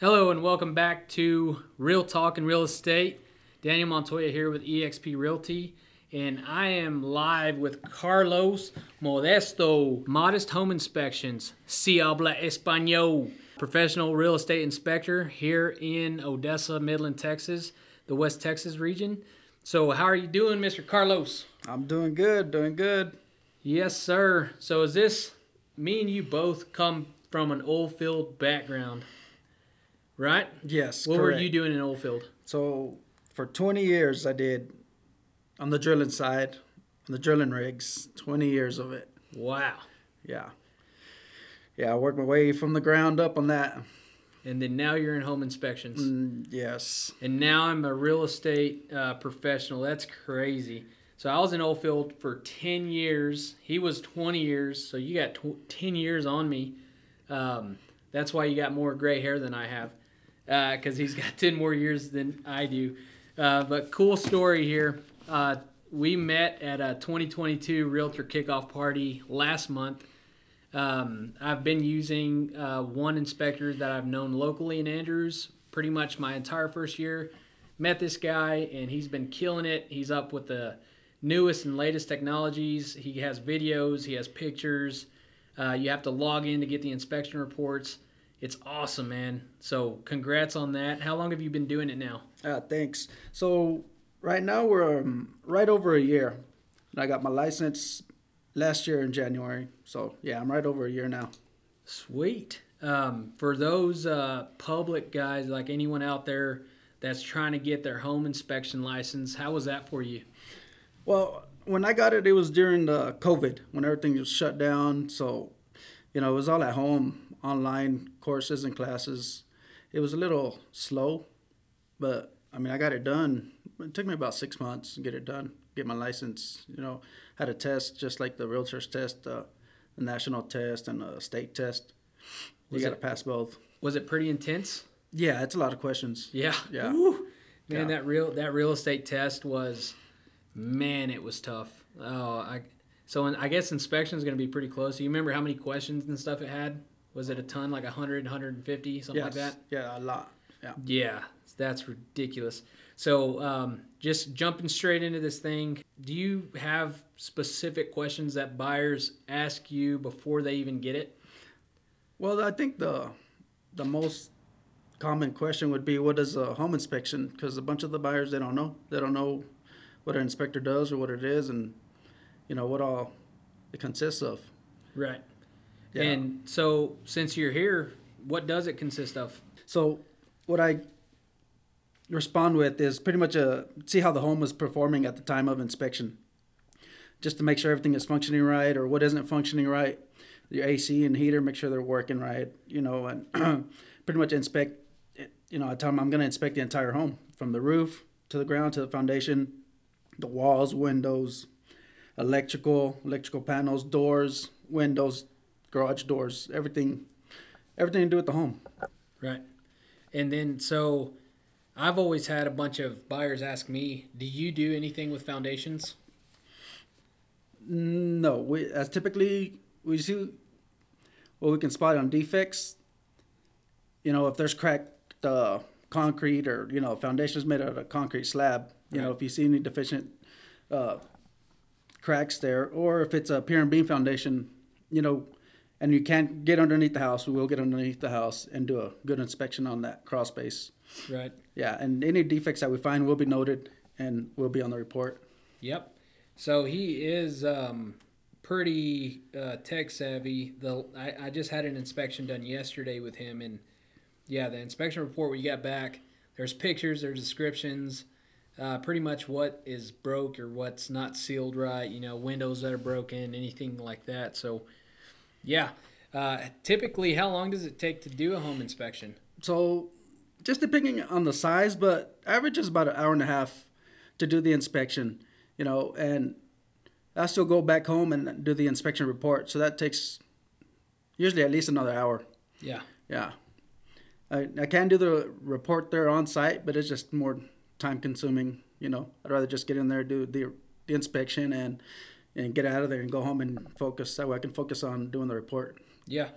Hello and welcome back to Real Talk and Real Estate. Daniel Montoya here with eXp Realty, and I am live with Carlos Modesto, Modest Home Inspections, Si habla español, professional real estate inspector here in Odessa, Midland, Texas, the West Texas region. So, how are you doing, Mr. Carlos? I'm doing good, doing good. Yes, sir. So, is this me and you both come from an oil field background, right? Yes, What correct. were you doing in oil field? So for 20 years, I did on the drilling side, on the drilling rigs. 20 years of it. Wow. Yeah, yeah. I worked my way from the ground up on that. And then now you're in home inspections. Mm, yes. And now I'm a real estate uh, professional. That's crazy. So I was in oil field for 10 years. He was 20 years. So you got tw- 10 years on me. Um, that's why you got more gray hair than I have. Because he's got 10 more years than I do. Uh, but cool story here. Uh, we met at a 2022 Realtor Kickoff Party last month. Um, I've been using uh, one inspector that I've known locally in Andrews pretty much my entire first year. Met this guy and he's been killing it. He's up with the newest and latest technologies. He has videos, he has pictures. Uh, you have to log in to get the inspection reports. It's awesome, man. So, congrats on that. How long have you been doing it now? Uh, thanks. So right now we're um, right over a year. And I got my license last year in January. So yeah, I'm right over a year now. Sweet. Um, for those uh, public guys, like anyone out there that's trying to get their home inspection license, how was that for you? Well, when I got it, it was during the COVID when everything was shut down. So, you know, it was all at home, online courses and classes. It was a little slow, but I mean, I got it done. It took me about six months to get it done, get my license. You know, had a test just like the realtor's test, uh, the national test, and a state test. You Was got to pass both. Was it pretty intense? Yeah, it's a lot of questions. Yeah. Yeah. Woo. Man, Yeah. that real that real estate test was, man, it was tough. Oh, I so in, I guess inspection is going to be pretty close. Do You remember how many questions and stuff it had? Was it a ton, like 100, 150, something like that? Yeah, a lot. Yeah. Yeah, that's ridiculous. So, um, just jumping straight into this thing, do you have specific questions that buyers ask you before they even get it? Well, I think the the most common question would be, "What is a home inspection?" Because a bunch of the buyers they don't know. They don't know what an inspector does or what it is, and you know what all it consists of. Right. Yeah. And so, since you're here, what does it consist of? So, what I respond with is pretty much a see how the home was performing at the time of inspection, just to make sure everything is functioning right or what isn't functioning right. Your AC and heater, make sure they're working right. You know, and pretty much inspect. You know, I tell them I'm going to inspect the entire home from the roof to the ground to the foundation, the walls, windows, electrical, electrical panels, doors, windows, garage doors, everything, everything to do with the home. Right. And then, so I've always had a bunch of buyers ask me, do you do anything with foundations? No, we as typically we see what we can spot on defects. You know, if there's cracked uh, concrete or you know foundations made out of a concrete slab. You know, if you see any deficient uh, cracks there, or if it's a pier and beam foundation, you know, and you can't get underneath the house, we will get underneath the house and do a good inspection on that crawl space. Right. Yeah, and any defects that we find will be noted and will be on the report. Yep. So he is um, pretty uh, tech savvy. The I, I just had an inspection done yesterday with him, and yeah, the inspection report we got back. There's pictures, there's descriptions, uh, pretty much what is broke or what's not sealed right. You know, windows that are broken, anything like that. So, yeah. Uh, typically, how long does it take to do a home inspection? So, just depending on the size, but average is about an hour and a half to do the inspection, you know, and I still go back home and do the inspection report. So that takes usually at least another hour. Yeah. Yeah. I, I can do the report there on site, but it's just more time consuming, you know. I'd rather just get in there, do the, the inspection and and get out of there and go home and focus. That way I can focus on doing the report. Yeah.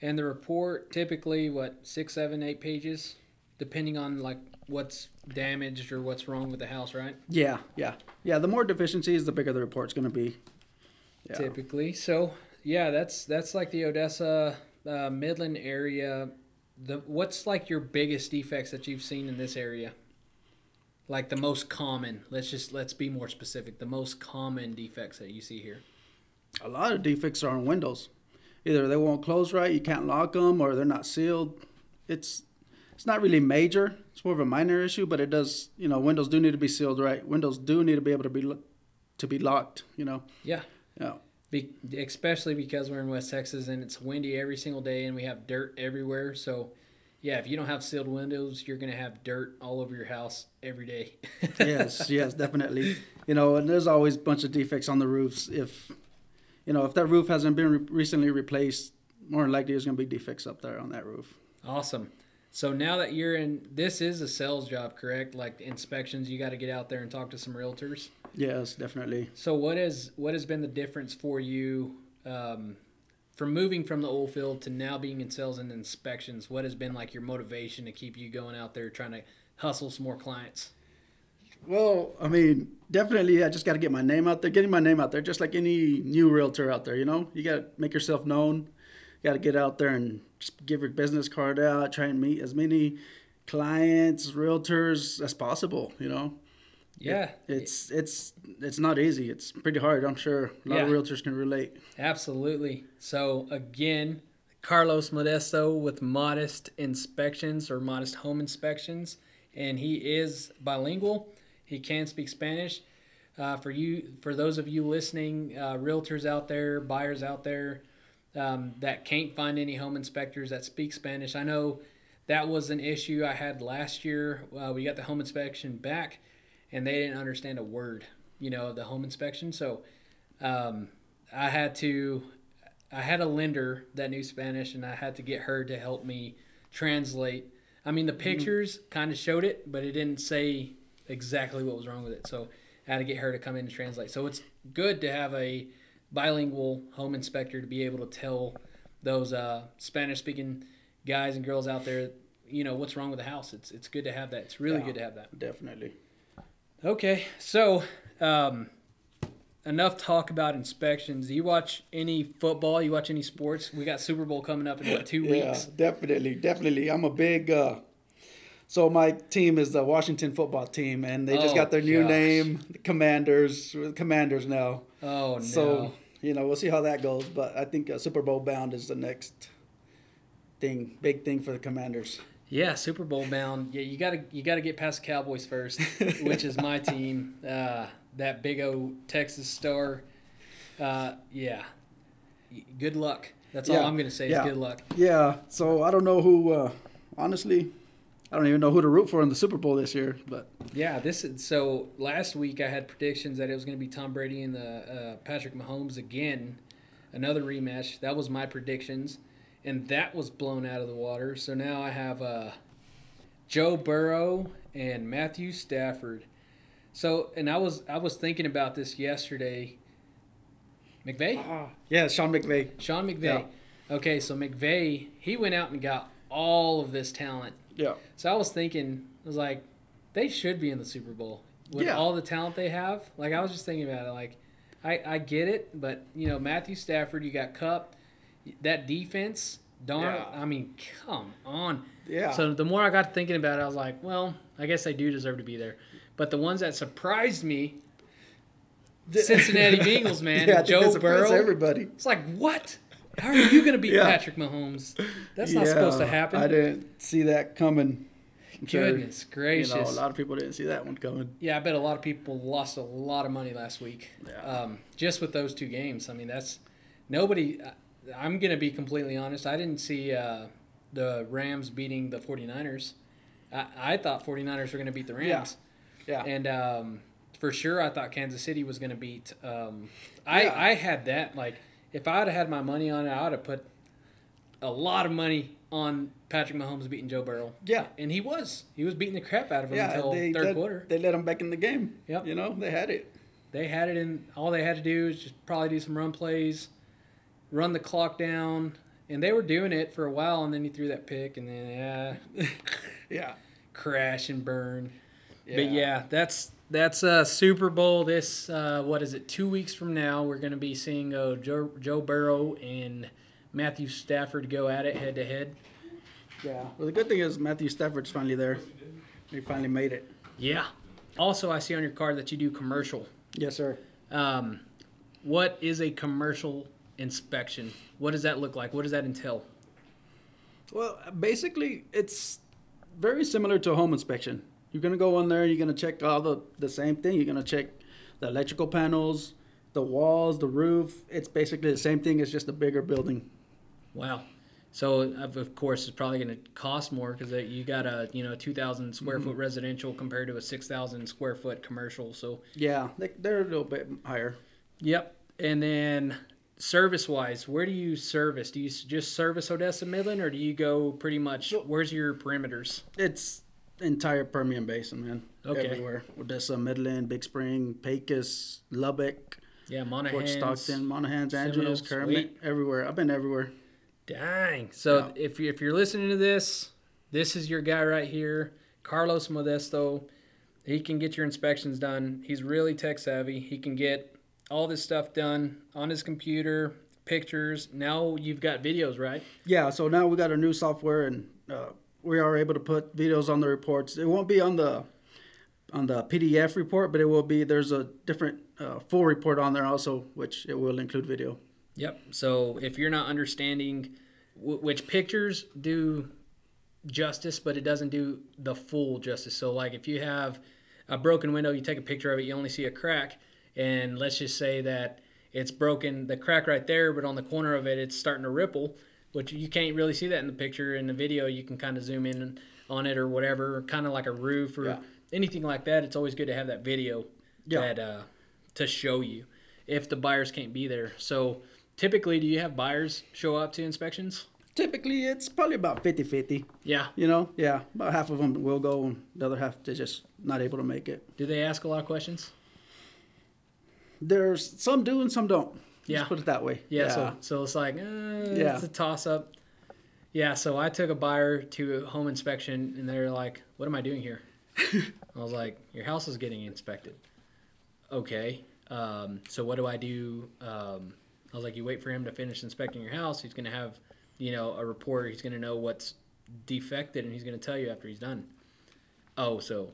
And the report typically what six, seven, eight pages, depending on like what's damaged or what's wrong with the house, right? Yeah, yeah, yeah. The more deficiencies, the bigger the report's going to be. Yeah. Typically, so yeah, that's that's like the Odessa, uh, Midland area. The what's like your biggest defects that you've seen in this area? Like the most common. Let's just let's be more specific. The most common defects that you see here. A lot of defects are on windows. Either they won't close right, you can't lock them, or they're not sealed. It's it's not really major. It's more of a minor issue, but it does. You know, windows do need to be sealed right. Windows do need to be able to be lo- to be locked. You know. Yeah. Yeah. Be, especially because we're in West Texas and it's windy every single day and we have dirt everywhere. So, yeah, if you don't have sealed windows, you're gonna have dirt all over your house every day. yes, yes, definitely. You know, and there's always a bunch of defects on the roofs. If you know, if that roof hasn't been re- recently replaced, more than likely there's gonna be defects up there on that roof. Awesome. So now that you're in, this is a sales job, correct? Like inspections, you got to get out there and talk to some realtors. Yes, definitely. So what is what has been the difference for you um, from moving from the oil field to now being in sales and inspections? What has been like your motivation to keep you going out there trying to hustle some more clients? Well, I mean, definitely, I just got to get my name out there. Getting my name out there, just like any new realtor out there. You know, you got to make yourself known. You got to get out there and just give your business card out. Try and meet as many clients, realtors as possible. You know. Yeah, It- it's it's it's not easy. It's pretty hard. I'm sure a lot of realtors can relate. absolutely. So again, Carlos Modesto with Modest Inspections or Modest Home Inspections, and he is bilingual. He can speak Spanish. Uh, for you, for those of you listening, uh, realtors out there, buyers out there um, that can't find any home inspectors that speak Spanish, I know that was an issue I had last year. Uh, we got the home inspection back, and they didn't understand a word, you know, of the home inspection. So um, I had to, I had a lender that knew Spanish, and I had to get her to help me translate. I mean, the pictures kind of showed it, but it didn't say exactly what was wrong with it. So I had to get her to come in and translate. So it's good to have a bilingual home inspector to be able to tell those uh, Spanish-speaking guys and girls out there, you know, what's wrong with the house. It's it's good to have that. It's really Yeah. good to have that. Definitely. Okay, so um, enough talk about inspections. Do you watch any football? You watch any sports? We got Super Bowl coming up in what two Yeah, weeks? definitely, definitely. I'm a big. Uh, so my team is the Washington football team, and they just Oh, got their new gosh. name, Commanders. Commanders now. Oh no! So you know, we'll see how that goes. But I think uh, Super Bowl bound is the next thing, big thing for the Commanders. Yeah, Super Bowl bound. Yeah, you gotta you gotta get past the Cowboys first, which is my team. Uh, that big old Texas star. Uh, yeah. Good luck. That's all I'm gonna say. Is good luck. Yeah. So I don't know who. Uh, honestly, I don't even know who to root for in the Super Bowl this year. But Yeah, this is so. Last week I had predictions that it was going to be Tom Brady and the uh, Patrick Mahomes again, another rematch. That was my predictions, and that was blown out of the water. So now I have uh, Joe Burrow and Matthew Stafford. So, and I was I was thinking about this yesterday. McVay, yeah, Sean McVay. Sean McVay. Okay, so McVay he went out and got all of this talent Yeah. so I was thinking, I was like, they should be in the Super Bowl with Yeah. all the talent they have. Like I was just thinking about it. Like, I I get it, but you know Matthew Stafford, you got Kupp, that defense. Darn, Yeah. I mean, come on. Yeah. So the more I got thinking about it, I was like, well, I guess they do deserve to be there. But the ones that surprised me, the, Cincinnati Bengals, man, yeah, Joe Burrow. Everybody. it's like, what? How are you going to beat Yeah. Patrick Mahomes? That's not supposed to happen. I didn't see that coming. Sure, Goodness You gracious. know, a lot of people didn't see that one coming. Yeah, I bet a lot of people lost a lot of money last week. Yeah. Um, just with those two games. I mean, that's nobody. I'm going to be completely honest. I didn't see uh, the Rams beating the 49ers. I, I thought 49ers were going to beat the Rams. Yeah. yeah. And um, for sure, I thought Kansas City was going to beat. Um, I, Yeah. I had that. Like, if I would have had my money on it, I would have put a lot of money on Patrick Mahomes beating Joe Burrow. Yeah. And he was. He was beating the crap out of him Yeah, until they third let, quarter. they let them back in the game. Yep. You know, they had it. They had it in. All they had to do is just probably do some run plays, run the clock down, and they were doing it for a while, and then he threw that pick, and then yeah, Yeah. crash and burn. But yeah, that's that's uh, Super Bowl. This uh, what is it? Two weeks from now, we're gonna be seeing uh, Joe Joe Burrow and Matthew Stafford go at it head to head. Yeah. Well, the good thing is Matthew Stafford's finally there. He finally made it. Yeah. Also, I see on your card that you do commercial. Yes, sir. Um, what is a commercial inspection? What does that look like? What does that entail? Well, basically, it's very similar to a home inspection. You're gonna go in there. You're gonna check all the the same thing. You're gonna check the electrical panels, the walls, the roof. It's basically the same thing. It's just a bigger building. Wow. So of course it's probably going to cost more because you got a you know 2,000 square mm-hmm. foot residential compared to a 6,000 square foot commercial. So Yeah, they, they're a little bit higher. yep. And then service wise, where do you service? Do you just service Odessa Midland, or do you go pretty much? Where's your perimeters? It's entire Permian Basin, man. Okay. Everywhere. Odessa, Midland, Big Spring, Pecos, Lubbock, Yeah, Fort Monahans. Stockton, Monahans, Angeles, Kermit, everywhere. I've been everywhere. Dang. So Yeah. if you if you're listening to this, this is your guy right here, Carlos Modesto. He can get your inspections done. He's really tech savvy. He can get all this stuff done on his computer, pictures. Now you've got videos, right? Yeah, so now we got our new software, and uh, we are able to put videos on the reports. It won't be on the on the PDF report, but it will be. There's a different uh, full report on there also, which it will include video. Yep. So if you're not understanding w- which pictures do justice, but it doesn't do the full justice. So like if you have a broken window, you take a picture of it, you only see a crack, and let's just say that it's broken, the crack right there, but on the corner of it, it's starting to ripple, which you can't really see that in the picture. In the video, you can kind of zoom in on it or whatever, kind of like a roof or Yeah. anything like that. It's always good to have that video Yeah. that uh, to show you if the buyers can't be there. So typically, do you have buyers show up to inspections? Typically, it's probably about 50-50. Yeah. You know, yeah, about half of them will go, and the other half they're just not able to make it. Do they ask a lot of questions? There's some do and some don't. Yeah. Let's put it that way. Yeah, so so it's like uh, Yeah. it's a toss up. Yeah, so I took a buyer to a home inspection and they're like, "What am I doing here?" I was like, "Your house is getting inspected." Okay. Um, so what do I do? Um, I was like, "You wait for him to finish inspecting your house. He's going to have, you know, a report. He's going to know what's defected and he's going to tell you after he's done." Oh, so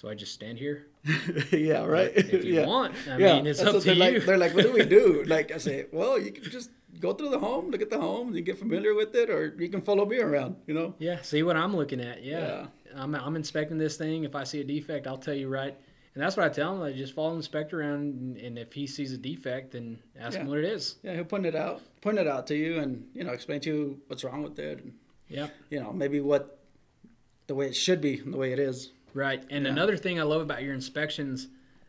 so I just stand here? yeah, right. If you yeah. want. I yeah, mean, it's that's up to they're you. Like, they're like, what do we do? Like I say, well, you can just go through the home, look at the home, you get familiar with it, or you can follow me around. You know. Yeah, see what I'm looking at. Yeah. Yeah. I'm, I'm inspecting this thing. If I see a defect, I'll tell you right. And that's what I tell him. I just follow the inspector around, and, and if he sees a defect, then ask him what it is. Yeah, he'll point it out, point it out to you, and you know, explain to you what's wrong with it, and Yep. you know, maybe what the way it should be, and the way it is. Right. And Yeah. another thing I love about your inspections,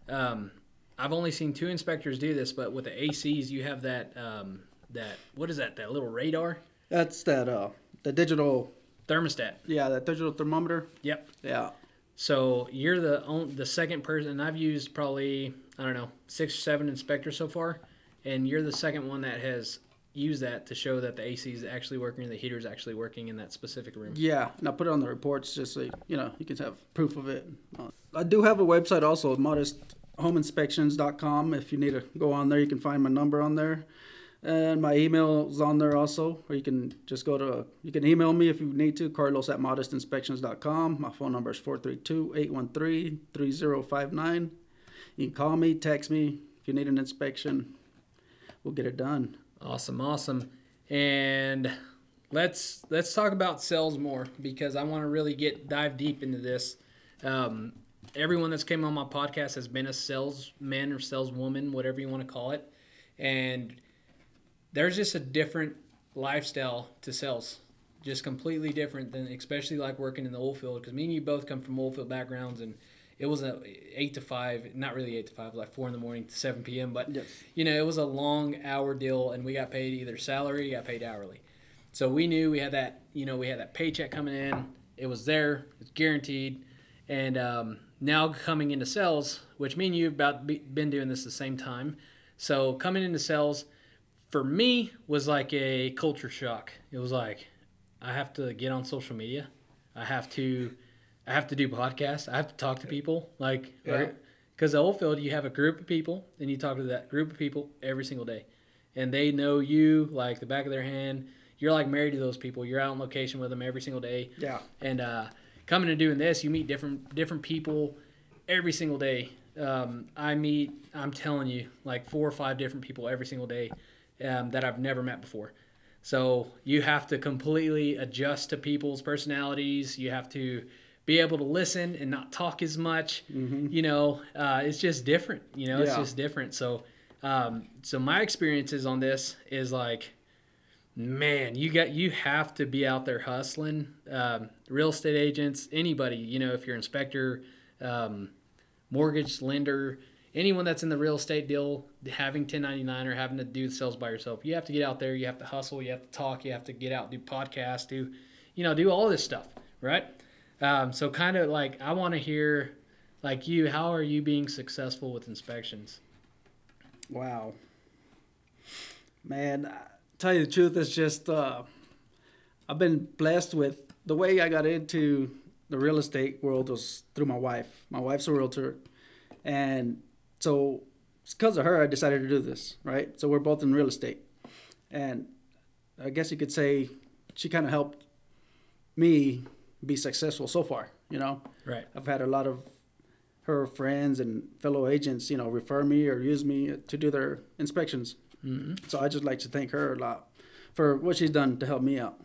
um, I've only seen two inspectors do this, but with the ACs, you have that um, that what is that? That little radar That's that uh the digital, thermostat. yeah, that digital thermometer. Yep. Yeah, So you're the on, the second person. I've used probably I don't know six or seven inspectors so far, and you're the second one that has used that to show that the AC is actually working the heater is actually working in that specific room. yeah, and I put it on the reports just so you know you can have proof of it. I do have a website also, modesthomeinspections.com. If you need to go on there, you can find my number on there. And my email is on there also, or you can just go to, you can email me if you need to, carlos at modestinspections.com. My phone number is 432-813-3059. You can call me, text me if you need an inspection. We'll get it done. Awesome, awesome. And let's let's talk about sales more because I want to really get dive deep into this. Um, everyone that's came on my podcast has been a salesman or saleswoman, whatever you want to call it, and there's just a different lifestyle to sales, just completely different than especially like working in the oil field. Because me and you both come from oil field backgrounds, and it was a eight to five, not really eight to five, like four in the morning to seven p.m. But Yes. you know, it was a long hour deal, and we got paid either salary, got paid hourly. So we knew we had that, you know, we had that paycheck coming in. It was there, it's guaranteed. And um, now coming into sales, which me and you about be, been doing this the same time. So coming into sales, for me was like a culture shock. It was like I have to get on social media. I have to I have to do podcasts. I have to talk to people like Yeah. right because the old field you have a group of people and you talk to that group of people every single day and they know you like the back of their hand. You're like married to those people. You're out on location with them every single day. Yeah. And uh, coming and doing this, you meet different different people every single day. Um, I meet, I'm telling you, like four or five different people every single day um, that I've never met before. So you have to completely adjust to people's personalities. You have to be able to listen and not talk as much. You know, uh, it's just different. You know, it's just different. So, um, so my experiences on this is like, man, you got you have to be out there hustling. Um, real estate agents, anybody, you know, if you're inspector, um, mortgage lender, anyone that's in the real estate deal, having 1099 or having to do the sales by yourself, you have to get out there. You have to hustle. You have to talk. You have to get out, do podcasts, do, you know, do all this stuff, right? Um, so kind of like I want to hear, like you, how are you being successful with inspections? Wow. Man, I tell you the truth, it's just uh, I've been blessed with the way I got into the real estate world was through my wife. My wife's a realtor, and so because of her I decided to do this. Right, so we're both in real estate, and I guess you could say she kind of helped me be successful so far. You know, Right. I've had a lot of her friends and fellow agents, you know, refer me or use me to do their inspections. hmm So I just like to thank her a lot for what she's done to help me out.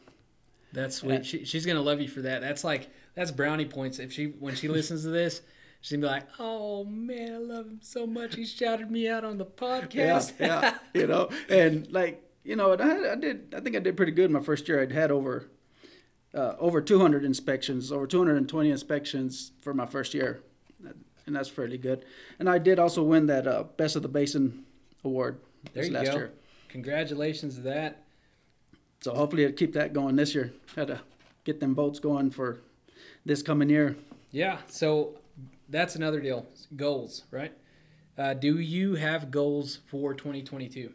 That's sweet. Yeah. She, she's gonna love you for that. That's like that's brownie points. If she when she listens to this, she's gonna be like, "Oh man, I love him so much. He shouted me out on the podcast." Yeah, yeah, you know, and like you know, and I, I did. I think I did pretty good my first year. I'd had over uh, over 200 inspections, over 220 inspections for my first year, and that's fairly good. And I did also win that uh, Best of the Basin award There this you last go. year. Congratulations to that. So hopefully I'll keep that going this year. Had to get them boats going for this coming year. Yeah. So that's another deal. Goals, right? Uh, do you have goals for 2022?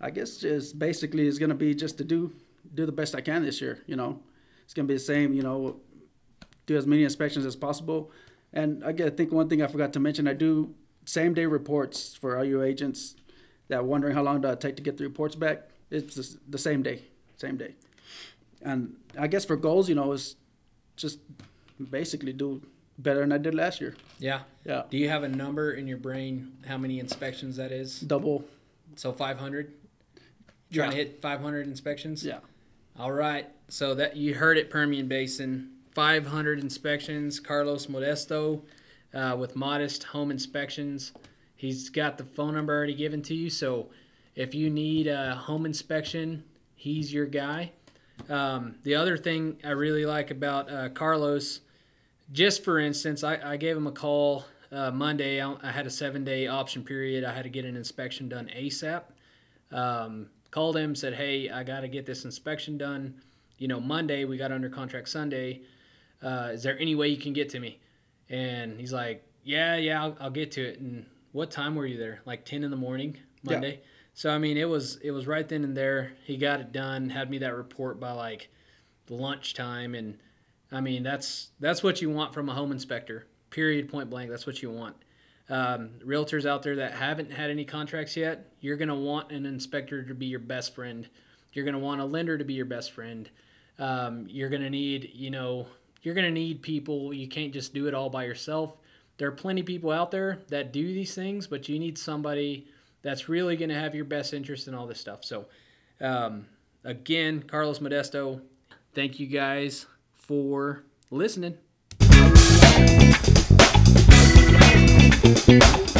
I guess just basically is going to be just to do do the best I can this year. You know, it's going to be the same. You know, do as many inspections as possible. And I, I think one thing I forgot to mention, I do same day reports for all your agents that are wondering how long do I take to get the reports back. It's the same day, same day. And I guess for goals, you know, is just basically do better than I did last year. Yeah. Yeah, Do you have a number in your brain how many inspections that is? double. So 500. Trying to hit 500 inspections. Yeah. All right. So that you heard it, Permian Basin, 500 inspections. Carlos Modesto uh, with modest home inspections. He's got the phone number already given to you. So if you need a home inspection, he's your guy. Um, the other thing I really like about uh, Carlos, just for instance, I, I gave him a call uh, Monday. I, I had a seven day option period. I had to get an inspection done ASAP. Um, called him, said, "Hey, I got to get this inspection done. You know, Monday we got under contract Sunday. Uh, is there any way you can get to me?" And he's like, "Yeah, yeah, I'll, I'll get to it." And what time were you there? Like ten in the morning Yeah. Monday. So I mean, it was it was right then and there. He got it done. Had me that report by like lunchtime, and I mean that's that's what you want from a home inspector. Period. Point blank. That's what you want. Um, realtors out there that haven't had any contracts yet, you're gonna want an inspector to be your best friend. You're gonna want a lender to be your best friend. Um, you're gonna need, you know, you're gonna need people. You can't just do it all by yourself. There are plenty of people out there that do these things, but you need somebody that's really gonna have your best interest in all this stuff. So, um, again, Carlos Modesto, thank you guys for listening. Thank